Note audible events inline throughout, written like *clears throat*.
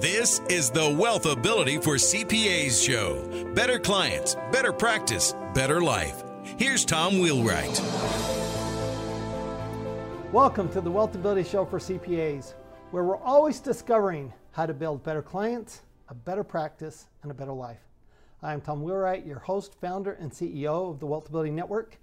This is the Wealth Ability for CPAs show. Better clients, better practice, better life. Here's Tom Wheelwright. Welcome to the Wealth Ability Show for CPAs, where we're always discovering how to build better clients, a better practice, and a better life. I'm Tom Wheelwright, your host, founder, and CEO of the Wealth Ability Network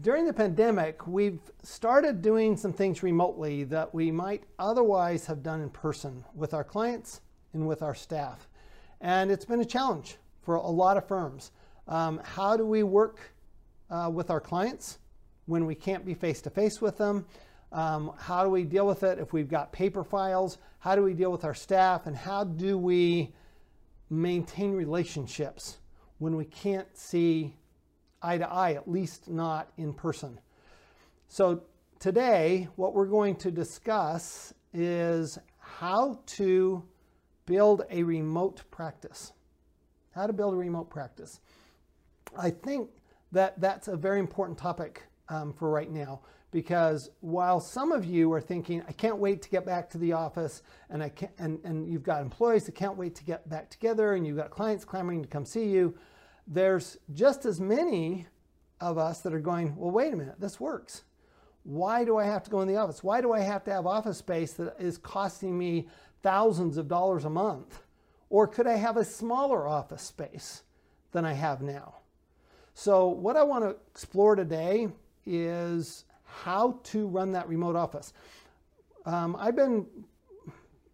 during the pandemic, we've started doing some things remotely that we might otherwise have done in person with our clients and with our staff. And it's been a challenge for a lot of firms. Um, how do we work uh, with our clients when we can't be face to face with them? Um, how do we deal with it if we've got paper files? How do we deal with our staff? And how do we maintain relationships when we can't see eye to eye, at least not in person. So, today, what we're going to discuss is how to build a remote practice. How to build a remote practice. I think that that's a very important topic um, for right now because while some of you are thinking, I can't wait to get back to the office, and, I can and, and you've got employees that can't wait to get back together, and you've got clients clamoring to come see you, there's just as many of us that are going, well, wait a minute, this works. Why do I have to go in the office? Why do I have to have office space that is costing me thousands of dollars a month? Or could I have a smaller office space than I have now? So, what I want to explore today is how to run that remote office. Um, I've been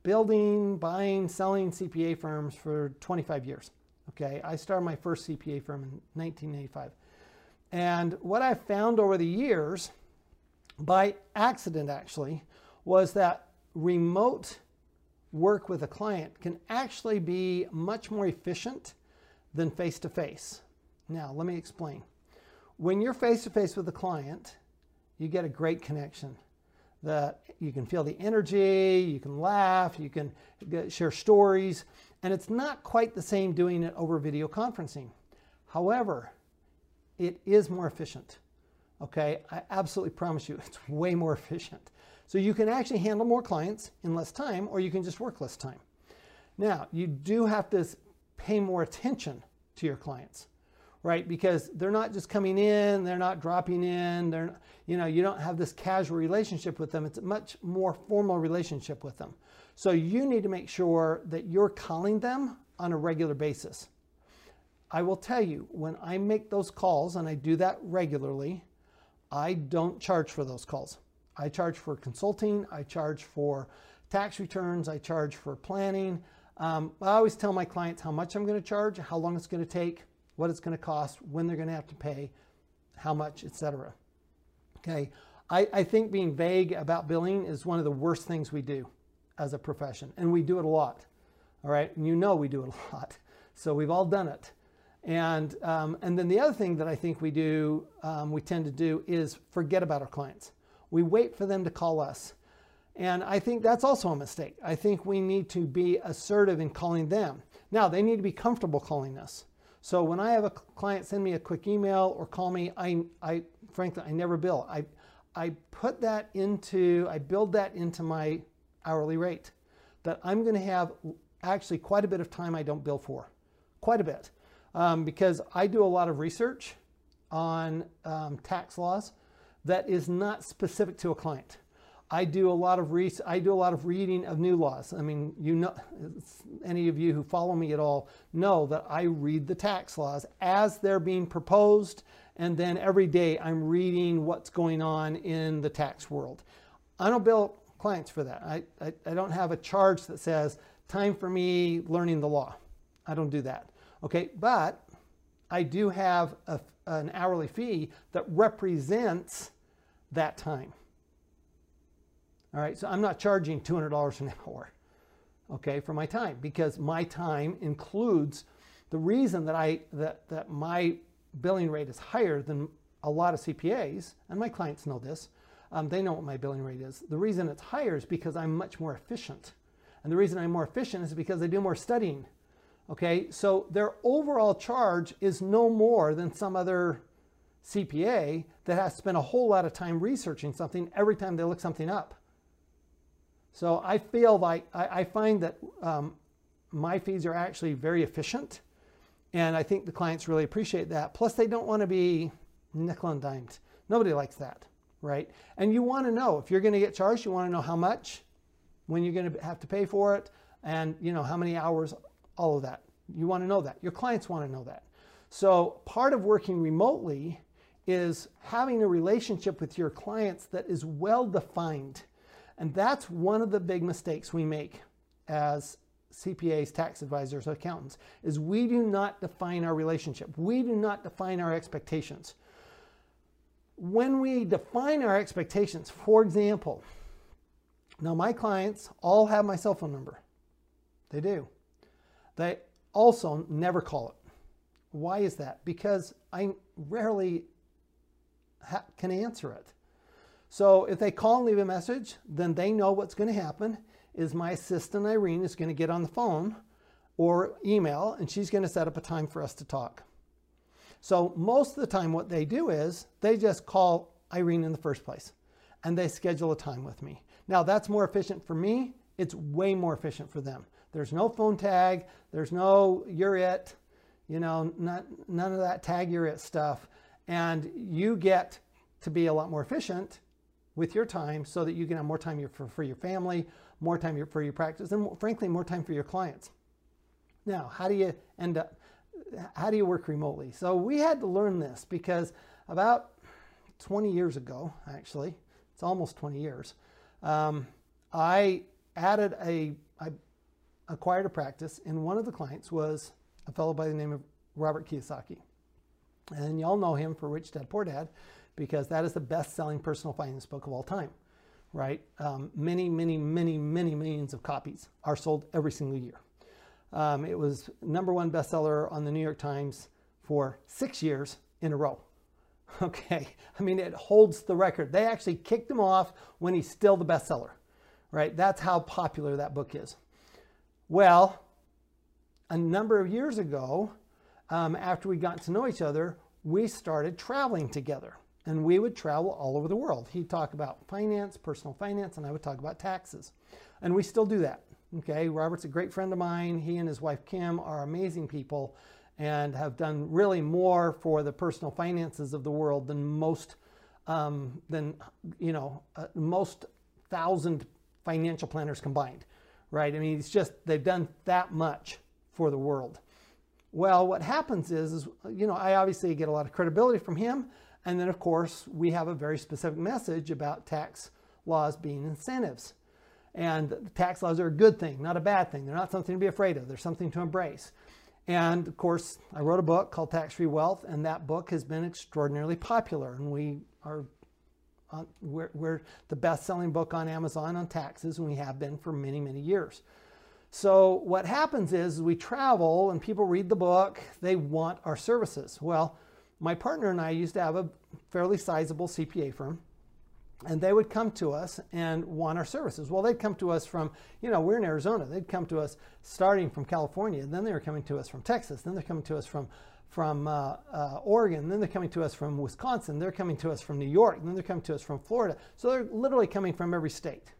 building, buying, selling CPA firms for 25 years. Okay, I started my first CPA firm in 1985. And what I found over the years, by accident actually, was that remote work with a client can actually be much more efficient than face to face. Now, let me explain. When you're face to face with a client, you get a great connection. That you can feel the energy, you can laugh, you can uh, share stories, and it's not quite the same doing it over video conferencing. However, it is more efficient. Okay, I absolutely promise you *laughs* it's way more efficient. So you can actually handle more clients in less time, or you can just work less time. Now, you do have to pay more attention to your clients, right? Because they're not just coming in, they're not dropping in, they're, you know, you don't have this casual relationship with them. It's a much more formal relationship with them. So you need to make sure that you're calling them on a regular basis. I will tell you, when I make those calls, and I do that regularly, I don't charge for those calls. I charge for consulting, I charge for tax returns, I charge for planning. Um, I always tell my clients how much I'm going to charge, how long it's going to take, what it's going to cost, when they're going to have to pay, how much, etc. Okay, I, I think being vague about billing is one of the worst things we do as a profession, and we do it a lot. All right, and you know we do it a *laughs* lot, so we've all done it. And, um, and then the other thing that I think we do, um, we tend to do is forget about our clients. We wait for them to call us. And I think that's also a mistake. I think we need to be assertive in calling them. Now, they need to be comfortable calling us. So when I have a client send me a quick email or call me, I, I frankly, I never bill. I, I put that into, I build that into my hourly rate that I'm going to have actually quite a bit of time I don't bill for, quite a bit um, because I do a lot of research on um, tax laws that is not specific to a client. I do a lot of re- I do a lot of reading of new laws. I mean, you know, any of you who follow me at all know that I read the tax laws as they're being proposed, and then every day I'm reading what's going on in the tax world. I don't bill clients for that. I, I, I don't have a charge that says time for me learning the law. I don't do that. Okay, but I do have a, an hourly fee that represents that time. All right, so I'm not charging $200 an hour, okay, for my time because my time includes the reason that I that that my billing rate is higher than a lot of CPAs, and my clients know this. Um, they know what my billing rate is. The reason it's higher is because I'm much more efficient. And the reason I'm more efficient is because I do more studying Okay, so their overall charge is no more than some other CPA that has to spend a whole lot of time researching something every time they look something up. So I feel like I, I find that um, my fees are actually very efficient. And I think the clients really appreciate that. Plus, they don't want to be nickel and dimed. Nobody likes that, right? And you want to know if you're going to get charged, you want to know how much, when you're going to have to pay for it, and you know how many hours, all of that. You want to know that. Your clients want to know that. So part of working remotely is having a relationship with your clients that is well defined. And that's one of the big mistakes we make as CPAs, tax advisors, accountants, is we do not define our relationship. We do not define our expectations. When we define our expectations, for example, now my clients all have my cell phone number. They do. They also never call it. Why is that? Because I rarely can answer it. So if they call and leave a message, then they know what's going to happen is my assistant Irene is going to get on the phone or email and she's going to set up a time for us to talk. So most of the time what they do is they just call Irene in the first place and they schedule a time with me. Now that's more efficient for me. It's way more efficient for them. There's no phone tag. There's no you're it, you know, not, none of that tag you're it stuff. And you get to be a lot more efficient with your time so that you can have more time for, for your family, more time for your practice, and frankly, more time for your clients. Now, how do you end up, how do you work remotely? So we had to learn this because about 20 years ago, actually, it's almost 20 years, um, I added a, I acquired a practice, and one of the clients was a fellow by the name of Robert Kiyosaki. And y'all know him for Rich Dad Poor Dad because that is the best selling personal finance book of all time right? Um, many, many, many, many millions of copies are sold every single year. Um, it was number one bestseller on the New York Times for six years in a row. *laughs* Okay, I mean, it holds the record. They actually kicked him off when he's still the bestseller, right? That's how popular that book is. Well, a number of years ago, um, after we got to know each other, we started traveling together and we would travel all over the world. He'd talk about finance, personal finance, and I would talk about taxes. And we still do that. Okay, Robert's a great friend of mine. He and his wife Kim are amazing people and have done really more for the personal finances of the world than most, um, than you know, uh, most thousand financial planners combined, right? I mean, it's just they've done that much for the world. Well, what happens is, is you know, I obviously get a lot of credibility from him, and then, of course, we have a very specific message about tax laws being incentives. And tax laws are a good thing, not a bad thing. They're not something to be afraid of, they're something to embrace. And of course, I wrote a book called Tax Free Wealth, and that book has been extraordinarily popular. And we are on, we're, we're the best selling book on Amazon on taxes, and we have been for many, many years. So, what happens is we travel and people read the book, they want our services. Well, my partner and I used to have a fairly sizable CPA firm, and they would come to us and want our services. Well, they'd come to us from, you know, we're in Arizona. They'd come to us starting from California. Then they were coming to us from Texas. Then they're coming to us from from uh, uh, Oregon. Then they're coming to us from Wisconsin. They're coming to us from New York. Then they're coming to us from Florida. So they're literally coming from every state,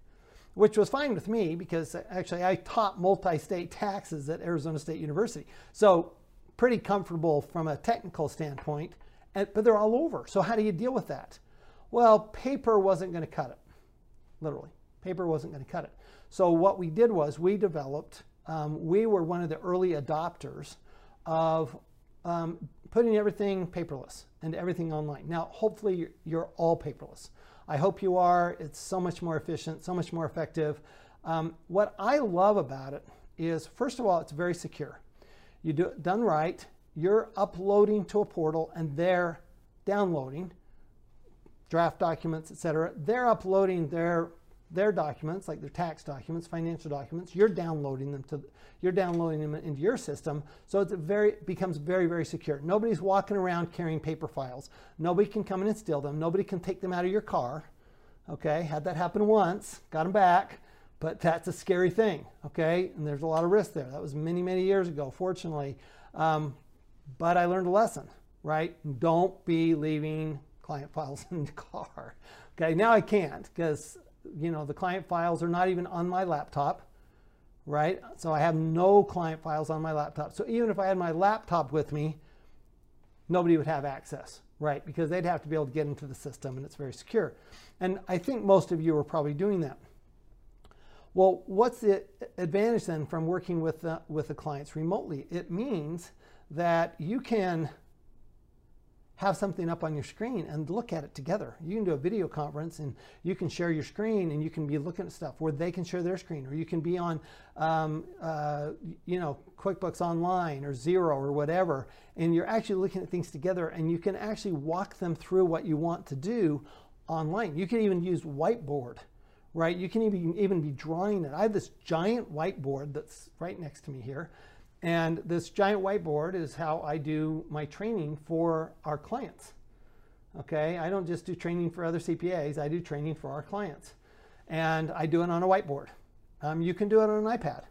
which was fine with me because actually I taught multi-state taxes at Arizona State University. So pretty comfortable from a technical standpoint, but they're all over. So how do you deal with that? Well, paper wasn't going to cut it, literally. Paper wasn't going to cut it. So what we did was we developed, um, we were one of the early adopters of um, putting everything paperless and everything online. Now, hopefully you're, you're, all paperless. I hope you are. It's so much more efficient, so much more effective. Um, what I love about it is, first of all, it's very secure you do it done right, you're uploading to a portal and they're downloading draft documents, etc. They're uploading their their documents, like their tax documents, financial documents. You're downloading them to you're downloading them into your system, so it very becomes very very secure. Nobody's walking around carrying paper files. Nobody can come in and steal them. Nobody can take them out of your car. Okay, had that happen once, got them back. But that's a scary thing, okay? And there's a lot of risk there. That was many, many years ago, fortunately. Um, but I learned a lesson, right? Don't be leaving client files *laughs* in the car. Okay, now I can't because you know, the client files are not even on my laptop, right? So I have no client files on my laptop. So even if I had my laptop with me, nobody would have access, right? Because they'd have to be able to get into the system and it's very secure. And I think most of you are probably doing that. Well, what's the advantage then from working with the, with the clients remotely? It means that you can have something up on your screen and look at it together. You can do a video conference and you can share your screen and you can be looking at stuff where they can share their screen, or you can be on, um, uh, you know, QuickBooks Online or Xero or whatever, and you're actually looking at things together and you can actually walk them through what you want to do online. You can even use whiteboard, right? You can even, even be drawing it. I have this giant whiteboard that's right next to me here and this giant whiteboard is how I do my training for our clients. Okay, I don't just do training for other CPAs, I do training for our clients. And I do it on a whiteboard. Um, you can do it on an iPad,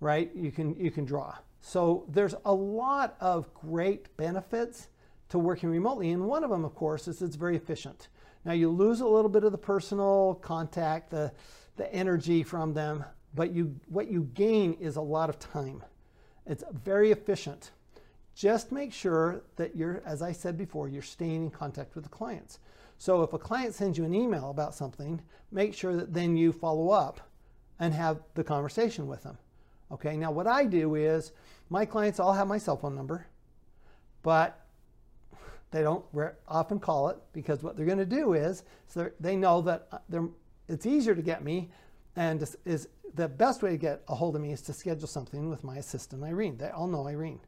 right? You can, you can draw. So there's a lot of great benefits to working remotely. And one of them, of course, is it's very efficient. Now you lose a little bit of the personal contact, the, the energy from them, but you, what you gain is a lot of time. It's very efficient. Just make sure that you're, as I said before, you're staying in contact with the clients. So if a client sends you an email about something, make sure that then you follow up and have the conversation with them. Okay, now what I do is my clients all have my cell phone number, but they don't often call it because what they're going to do is so they know that uh, it's easier to get me and is the best way to get a hold of me is to schedule something with my assistant, Irene. They all know Irene.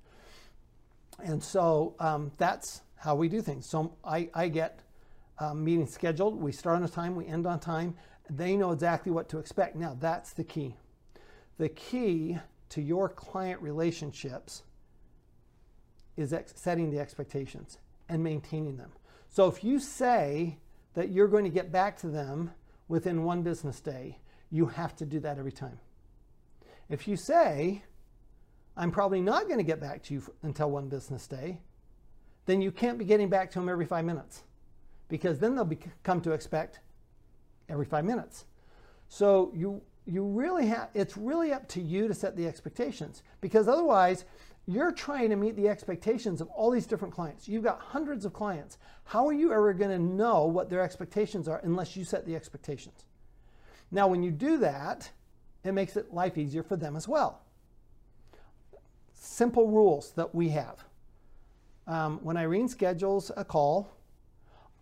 And so um, that's how we do things. So I, I get um, meetings scheduled. We start on time, we end on time. They know exactly what to expect. Now, that's the key. The key to your client relationships is setting the expectations and maintaining them. So if you say that you're going to get back to them within one business day, you have to do that every time. If you say, I'm probably not going to get back to you until one business day, then you can't be getting back to them every five minutes because then they'll be, come to expect every five minutes. So you, you really have, it's really up to you to set the expectations because otherwise you're trying to meet the expectations of all these different clients. You've got hundreds of clients. How are you ever going to know what their expectations are unless you set the expectations? Now, when you do that, it makes it life easier for them as well. Simple rules that we have. Um, when Irene schedules a call,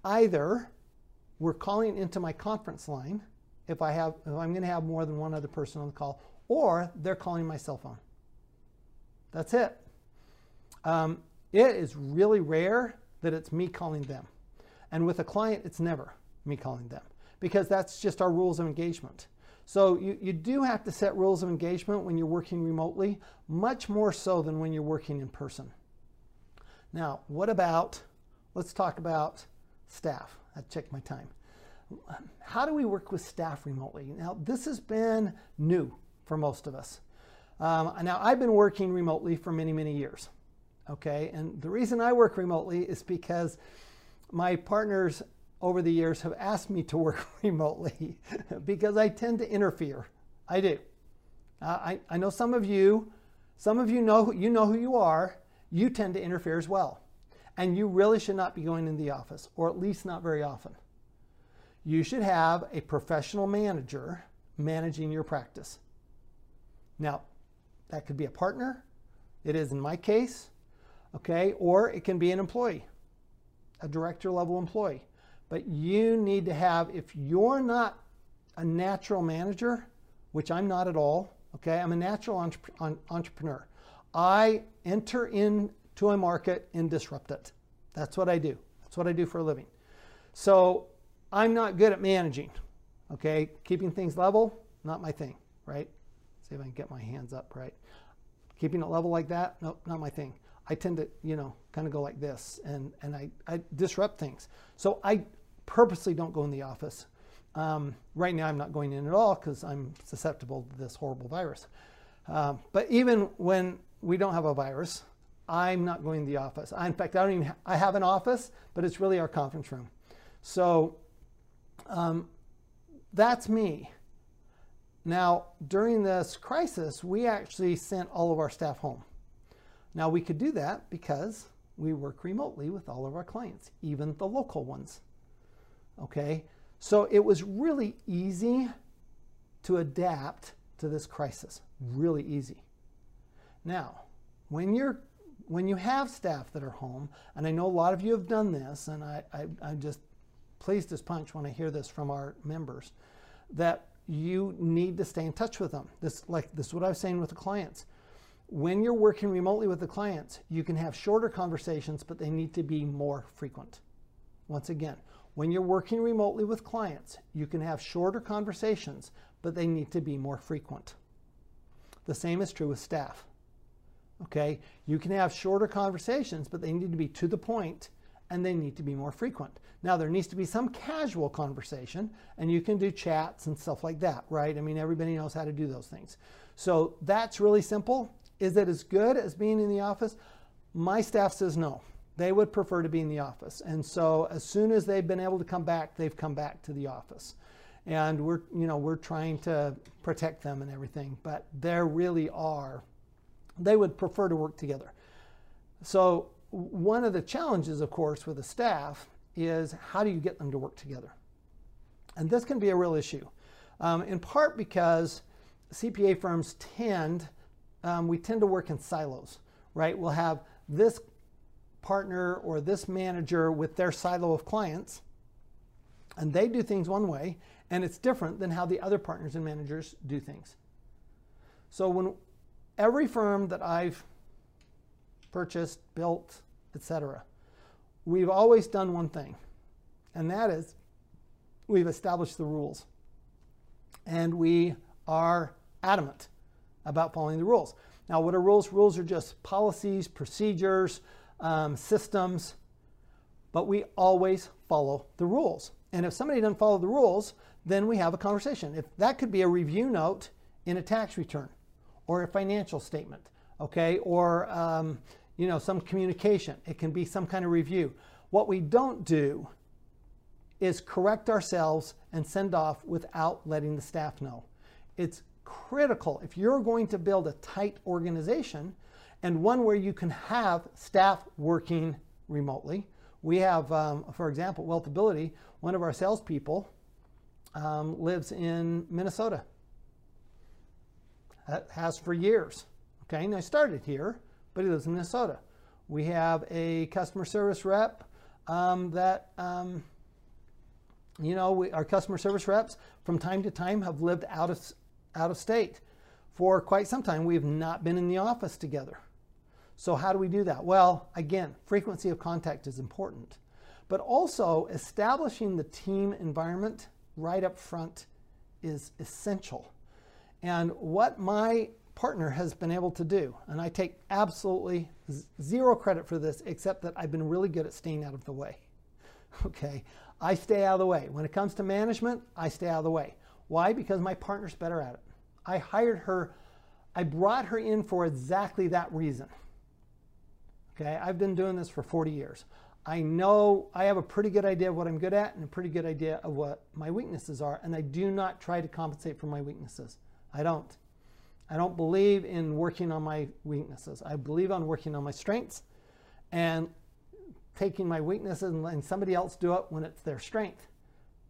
either we're calling into my conference line if I have if I'm going to have more than one other person on the call, or they're calling my cell phone. That's it. Um, it is really rare that it's me calling them, and with a client, it's never me calling them because that's just our rules of engagement. So you, you do have to set rules of engagement when you're working remotely, much more so than when you're working in person. Now, what about, let's talk about staff. I checked my time. How do we work with staff remotely? Now, this has been new for most of us. Um, now, I've been working remotely for many, many years. Okay, and the reason I work remotely is because my partners over the years have asked me to work *laughs* remotely because I tend to interfere. I do. Uh, I, I know some of you, some of you know you know who you are. You tend to interfere as well, and you really should not be going in the office, or at least not very often. You should have a professional manager managing your practice. Now, that could be a partner. It is in my case, okay, or it can be an employee, a director level employee. But you need to have, if you're not a natural manager, which I'm not at all, okay, I'm a natural entre- entrepreneur. I enter into a market and disrupt it. That's what I do. That's what I do for a living. So I'm not good at managing, okay? Keeping things level, not my thing, right? See if I can get my hands up right. Keeping it level like that, nope, not my thing. I tend to, you know, kind of go like this and, and I, I disrupt things. So I, purposely don't go in the office. Um, right now, I'm not going in at all because I'm susceptible to this horrible virus. Um, but even when we don't have a virus, I'm not going to the office. I, in fact, I don't even. Ha- I have an office, but it's really our conference room. So, um, that's me. Now, during this crisis, we actually sent all of our staff home. Now, we could do that because we work remotely with all of our clients, even the local ones. Okay, so it was really easy to adapt to this crisis, really easy. Now, when you're when you have staff that are home, and I know a lot of you have done this, and I, I, I'm just pleased as punch when I hear this from our members, that you need to stay in touch with them. This like this is what I was saying with the clients. When you're working remotely with the clients, you can have shorter conversations, but they need to be more frequent. Once again, when you're working remotely with clients, you can have shorter conversations, but they need to be more frequent. The same is true with staff. Okay, you can have shorter conversations, but they need to be to the point and they need to be more frequent. Now, there needs to be some casual conversation, and you can do chats and stuff like that, right? I mean, everybody knows how to do those things. So that's really simple. Is it as good as being in the office? My staff says no. They would prefer to be in the office. And so as soon as they've been able to come back, they've come back to the office. And we're, you know, we're trying to protect them and everything, but there really are they would prefer to work together. So one of the challenges, of course, with the staff is how do you get them to work together? And this can be a real issue, um, in part because CPA firms tend, um, we tend to work in silos, right? We'll have this partner or this manager with their silo of clients, and they do things one way, and it's different than how the other partners and managers do things. So when every firm that I've purchased, built, etc., we've always done one thing, and that is we've established the rules. And we are adamant about following the rules. Now, what are rules? Rules are just policies, procedures, um, systems, but we always follow the rules. And if somebody doesn't follow the rules, then we have a conversation. If that could be a review note in a tax return, or a financial statement, okay, or um, you know some communication. It can be some kind of review. What we don't do is correct ourselves and send off without letting the staff know. It's critical if you're going to build a tight organization and one where you can have staff working remotely. We have, um, for example, Wealthability, one of our salespeople um, lives in Minnesota That has for years. Okay, and I started here, but he lives in Minnesota. We have a customer service rep um, that, um, you know, we, our customer service reps from time to time have lived out of, out of state. For quite some time, we have not been in the office together. So, how do we do that? Well, again, frequency of contact is important, but also establishing the team environment right up front is essential. And what my partner has been able to do, and I take absolutely zero credit for this, except that I've been really good at staying out of the way. *laughs* Okay, I stay out of the way. When it comes to management, I stay out of the way. Why? Because my partner's better at it. I hired her, I brought her in for exactly that reason. Okay, I've been doing this for 40 years. I know I have a pretty good idea of what I'm good at and a pretty good idea of what my weaknesses are, and I do not try to compensate for my weaknesses. I don't. I don't believe in working on my weaknesses. I believe on working on my strengths and taking my weaknesses and letting somebody else do it when it's their strength.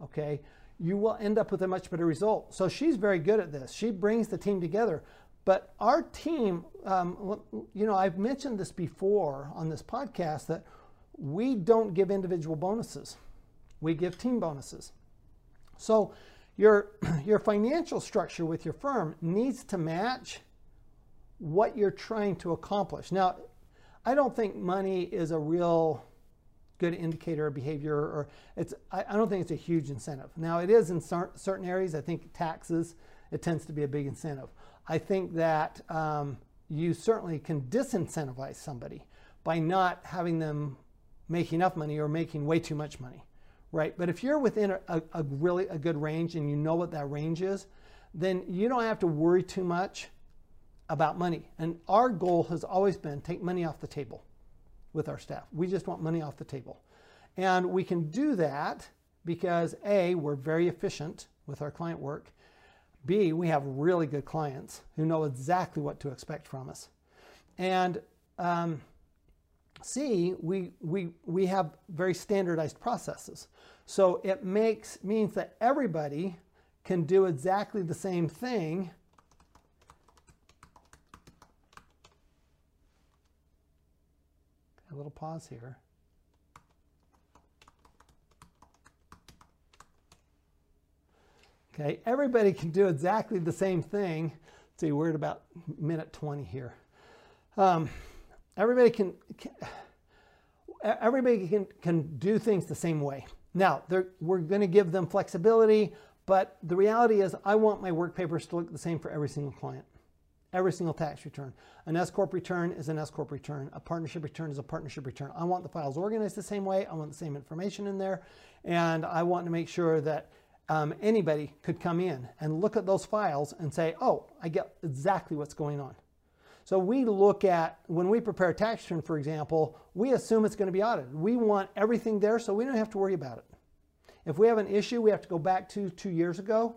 Okay? You will end up with a much better result. So she's very good at this. She brings the team together. But our team, um, you know, I've mentioned this before on this podcast that we don't give individual bonuses, we give team bonuses. So your, *clears throat* your financial structure with your firm needs to match what you're trying to accomplish. Now, I don't think money is a real good indicator of behavior, or it's. I, I don't think it's a huge incentive. Now, it is in cer- certain areas. I think taxes it tends to be a big incentive. I think that um, you certainly can disincentivize somebody by not having them make enough money or making way too much money right? But if you're within a, a, a, really a good range and you know what that range is, then you don't have to worry too much about money. And our goal has always been take money off the table with our staff. We just want money off the table. And we can do that because A, we're very efficient with our client work. B, we have really good clients who know exactly what to expect from us. And um, C, we, we, we have very standardized processes. So it makes means that everybody can do exactly the same thing a little pause here. Okay, everybody can do exactly the same thing. Let's see, we're at about minute 20 here. Um, everybody can, can, everybody can, can do things the same way. Now, we're going to give them flexibility, but the reality is I want my work papers to look the same for every single client every single tax return. An S Corp return is an S Corp return. A partnership return is a partnership return. I want the files organized the same way. I want the same information in there. And I want to make sure that um, anybody could come in and look at those files and say, oh, I get exactly what's going on. So we look at, when we prepare a tax return, for example, we assume it's going to be audited. We want everything there so we don't have to worry about it. If we have an issue, we have to go back to two years ago,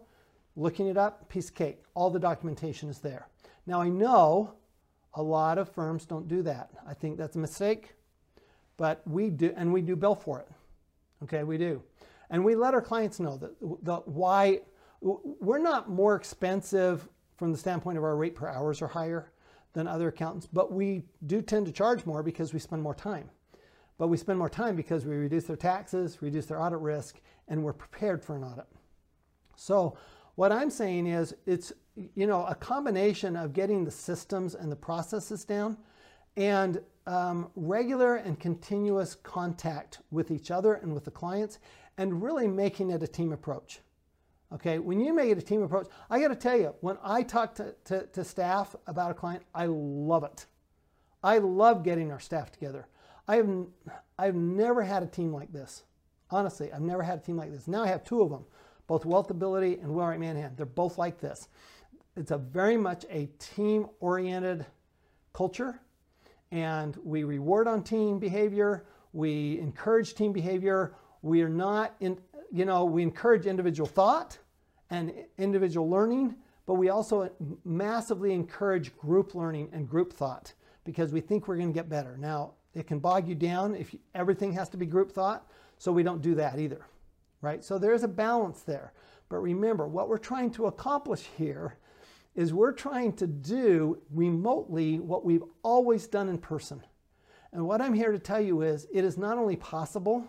looking it up, piece of cake. All the documentation is there. Now I know a lot of firms don't do that. I think that's a mistake, but we do, and we do bill for it. Okay, we do. And we let our clients know that the why we're not more expensive from the standpoint of our rate per hours are higher than other accountants, but we do tend to charge more because we spend more time. But we spend more time because we reduce their taxes, reduce their audit risk, and we're prepared for an audit. So what I'm saying is it's you know, a combination of getting the systems and the processes down and um, regular and continuous contact with each other and with the clients and really making it a team approach. Okay, when you make it a team approach, I got to tell you, when I talk to, to, to, staff about a client, I love it. I love getting our staff together. I have, I've never had a team like this. Honestly, I've never had a team like this. Now I have two of them, both Wealthability and Wheelwright Manhan. They're both like this it's a very much a team oriented culture and we reward on team behavior we encourage team behavior we are not in you know we encourage individual thought and individual learning but we also massively encourage group learning and group thought because we think we're going to get better. Now it can bog you down if you, everything has to be group thought so we don't do that either right? So there's a balance there. But remember what we're trying to accomplish here is we're trying to do remotely what we've always done in person. And what I'm here to tell you is it is not only possible,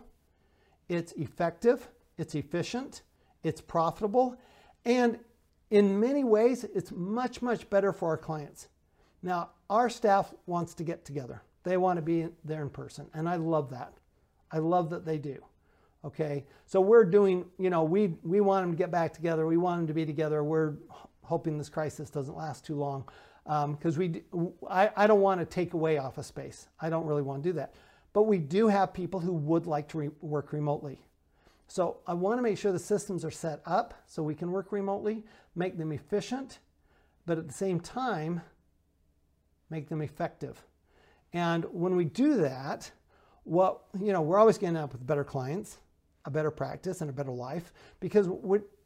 it's effective, it's efficient, it's profitable, and in many ways, it's much, much better for our clients. Now, our staff wants to get together. They want to be there in person, and I love that. I love that they do. Okay, so we're doing, you know, we we want them to get back together. We want them to be together. We're hoping this crisis doesn't last too long because um, we I, I don't want to take away office space. I don't really want to do that. But we do have people who would like to re work remotely. So I want to make sure the systems are set up so we can work remotely, make them efficient, but at the same time, make them effective. And when we do that, what you know, we're always end up with better clients, a better practice, and a better life because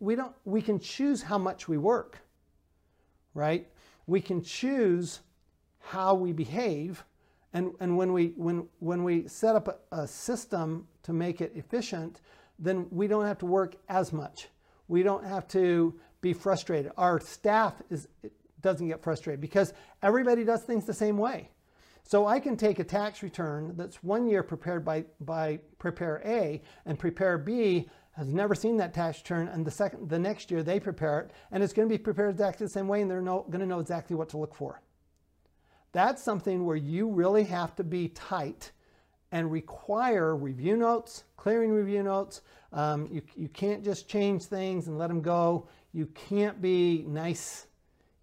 we don't we can choose how much we work right? We can choose how we behave. And, and when, we, when, when we set up a, a system to make it efficient, then we don't have to work as much. We don't have to be frustrated. Our staff is, doesn't get frustrated because everybody does things the same way. So I can take a tax return that's one year prepared by, by Prepare A and Prepare B has never seen that tax return, and the second, the next year they prepare it, and it's going to be prepared exactly the same way, and they're no, going to know exactly what to look for. That's something where you really have to be tight and require review notes, clearing review notes. Um, you, you can't just change things and let them go. You can't be nice.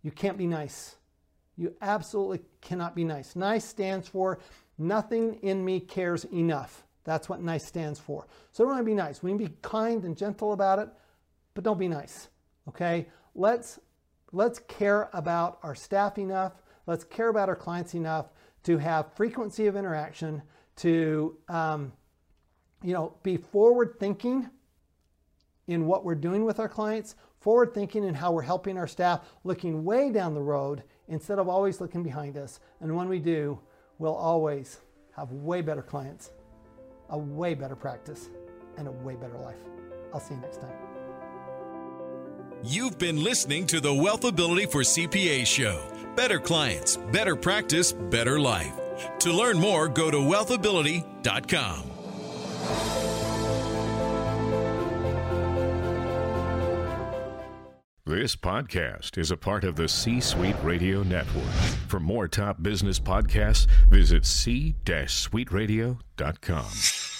You can't be nice. You absolutely cannot be nice. Nice stands for nothing in me cares enough. That's what nice stands for. So we want to be nice. We can be kind and gentle about it, but don't be nice. Okay? Let's let's care about our staff enough. Let's care about our clients enough to have frequency of interaction, to um, you know, be forward thinking in what we're doing with our clients, forward thinking in how we're helping our staff, looking way down the road instead of always looking behind us. And when we do, we'll always have way better clients, a way better practice, and a way better life. I'll see you next time. You've been listening to the Wealthability for CPA show. Better clients, better practice, better life. To learn more, go to wealthability.com. This podcast is a part of the C Suite Radio Network. For more top business podcasts, visit c-suiteradio.com.